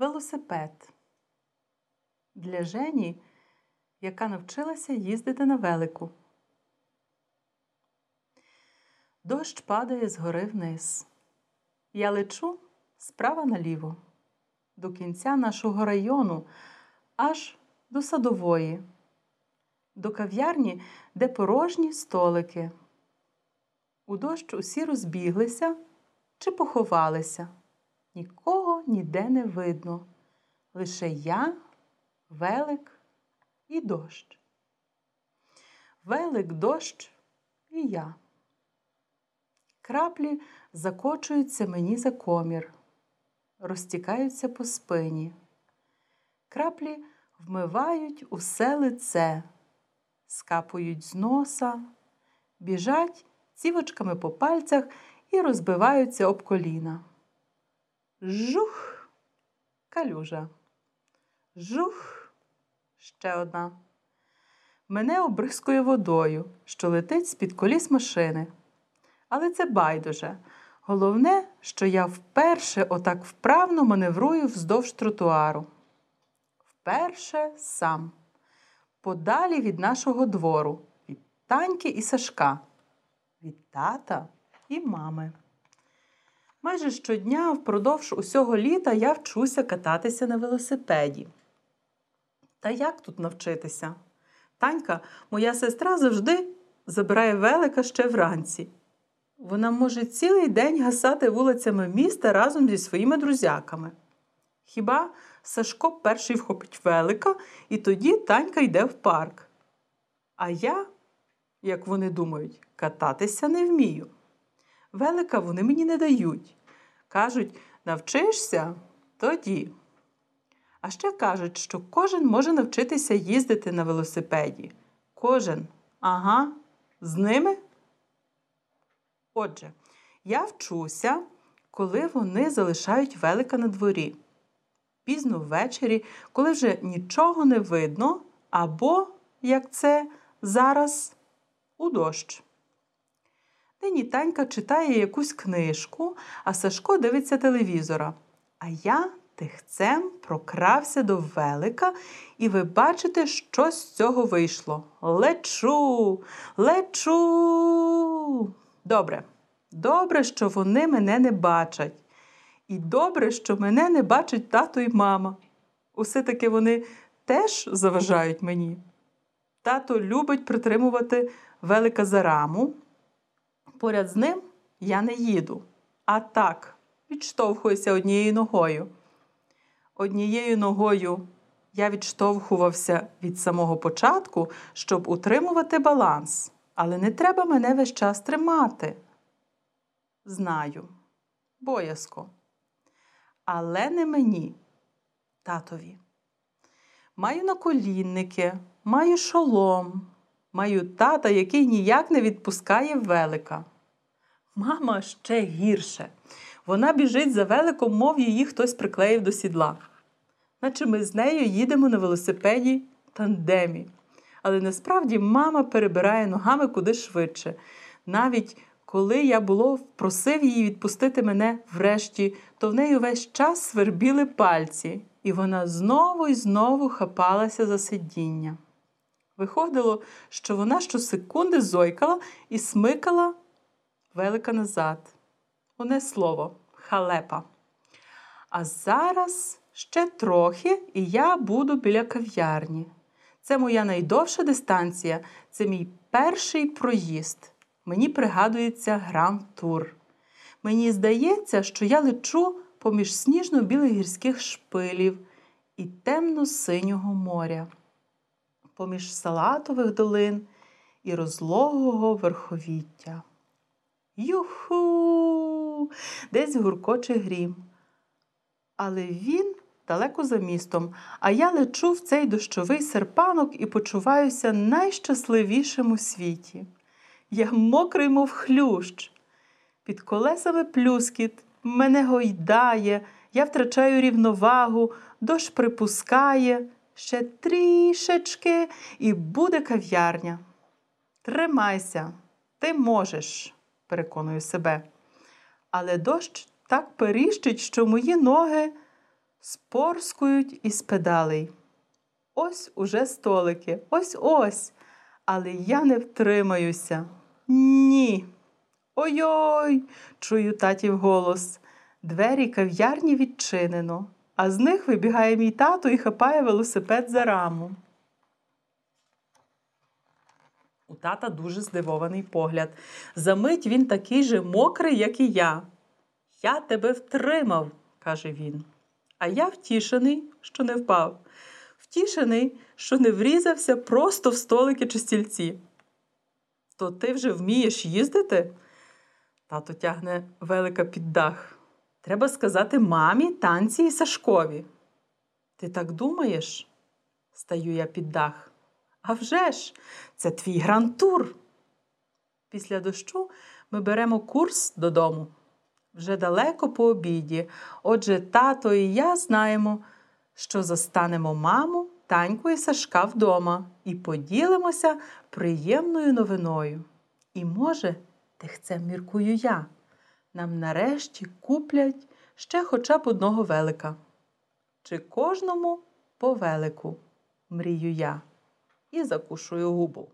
Велосипед. Для Жені, яка навчилася їздити на велику. Дощ падає згори вниз. Я лечу справа наліво, до кінця нашого району, аж до садової, до кав'ярні, де порожні столики. У дощ усі розбіглися чи поховалися. Нікого ніде не видно. Лише я, велик і дощ. Велик дощ і я. Краплі закочуються мені за комір, розтікаються по спині. Краплі вмивають усе лице, скапують з носа, біжать цівочками по пальцях і розбиваються об коліна. Жух, калюжа. Жух, ще одна. Мене обрискує водою, що летить з-під коліс машини. Але це байдуже. Головне, що я вперше отак вправно маневрую вздовж тротуару. Вперше сам, подалі від нашого двору, від таньки і Сашка, від тата і мами. Майже щодня впродовж усього літа я вчуся кататися на велосипеді. Та як тут навчитися? Танька, моя сестра, завжди забирає велика ще вранці. Вона може цілий день гасати вулицями міста разом зі своїми друзяками. Хіба Сашко перший вхопить велика, і тоді танька йде в парк. А я, як вони думають, кататися не вмію. Велика вони мені не дають. Кажуть, навчишся тоді. А ще кажуть, що кожен може навчитися їздити на велосипеді. Кожен. Ага, з ними. Отже, я вчуся, коли вони залишають велика на дворі. Пізно ввечері, коли вже нічого не видно, або, як це зараз, у дощ. Нині Танька читає якусь книжку, а Сашко дивиться телевізора. А я тихцем прокрався до велика, і ви бачите, що з цього вийшло. Лечу, лечу. Добре, добре, що вони мене не бачать. І добре, що мене не бачить тато і мама. Усе таки вони теж заважають мені. Тато любить притримувати велика за раму. Поряд з ним я не їду, а так відштовхуюся однією ногою. Однією ногою я відштовхувався від самого початку, щоб утримувати баланс, але не треба мене весь час тримати. Знаю, боязко. Але не мені, татові. Маю наколінники, маю шолом, маю тата, який ніяк не відпускає велика. Мама ще гірше. Вона біжить за великом, мов її хтось приклеїв до сідла. Наче ми з нею їдемо на велосипеді тандемі. Але насправді мама перебирає ногами куди швидше. Навіть коли я було просив її відпустити мене врешті, то в неї весь час свербіли пальці, і вона знову і знову хапалася за сидіння. Виходило, що вона щосекунди зойкала і смикала велика назад. Оне слово халепа. А зараз ще трохи, і я буду біля кав'ярні. Це моя найдовша дистанція, це мій перший проїзд. Мені пригадується гранд-тур. Мені здається, що я лечу поміж сніжно-білих гірських шпилів і темно-синього моря, поміж салатових долин і розлогого верховіття. Юху! Десь гуркоче грім. Але він далеко за містом, а я лечу в цей дощовий серпанок і почуваюся найщасливішим у світі. Я мокрий, мов хлющ. Під колесами плюскіт, мене гойдає, я втрачаю рівновагу, дощ припускає, ще трішечки і буде кав'ярня. Тримайся, ти можеш, переконую себе. Але дощ так періщить, що мої ноги спорскують із педалей. Ось уже столики, ось ось. Але я не втримаюся. Ні. Ой-ой, чую татів голос. Двері кав'ярні відчинено, а з них вибігає мій тато і хапає велосипед за раму. У тата дуже здивований погляд. Замить він такий же мокрий, як і я. Я тебе втримав, каже він. А я втішений, що не впав. Втішений, що не врізався просто в столики чи стільці. То ти вже вмієш їздити? Тато тягне велика під дах. Треба сказати мамі, танці і Сашкові. Ти так думаєш? Стаю я під дах. А вже ж, це твій грантур. Після дощу ми беремо курс додому. Вже далеко по обіді. Отже, тато і я знаємо, що застанемо маму, таньку і Сашка вдома і поділимося приємною новиною. І, може, тихцем міркую я. Нам нарешті куплять ще хоча б одного велика. Чи кожному по велику, мрію я і закушую губу.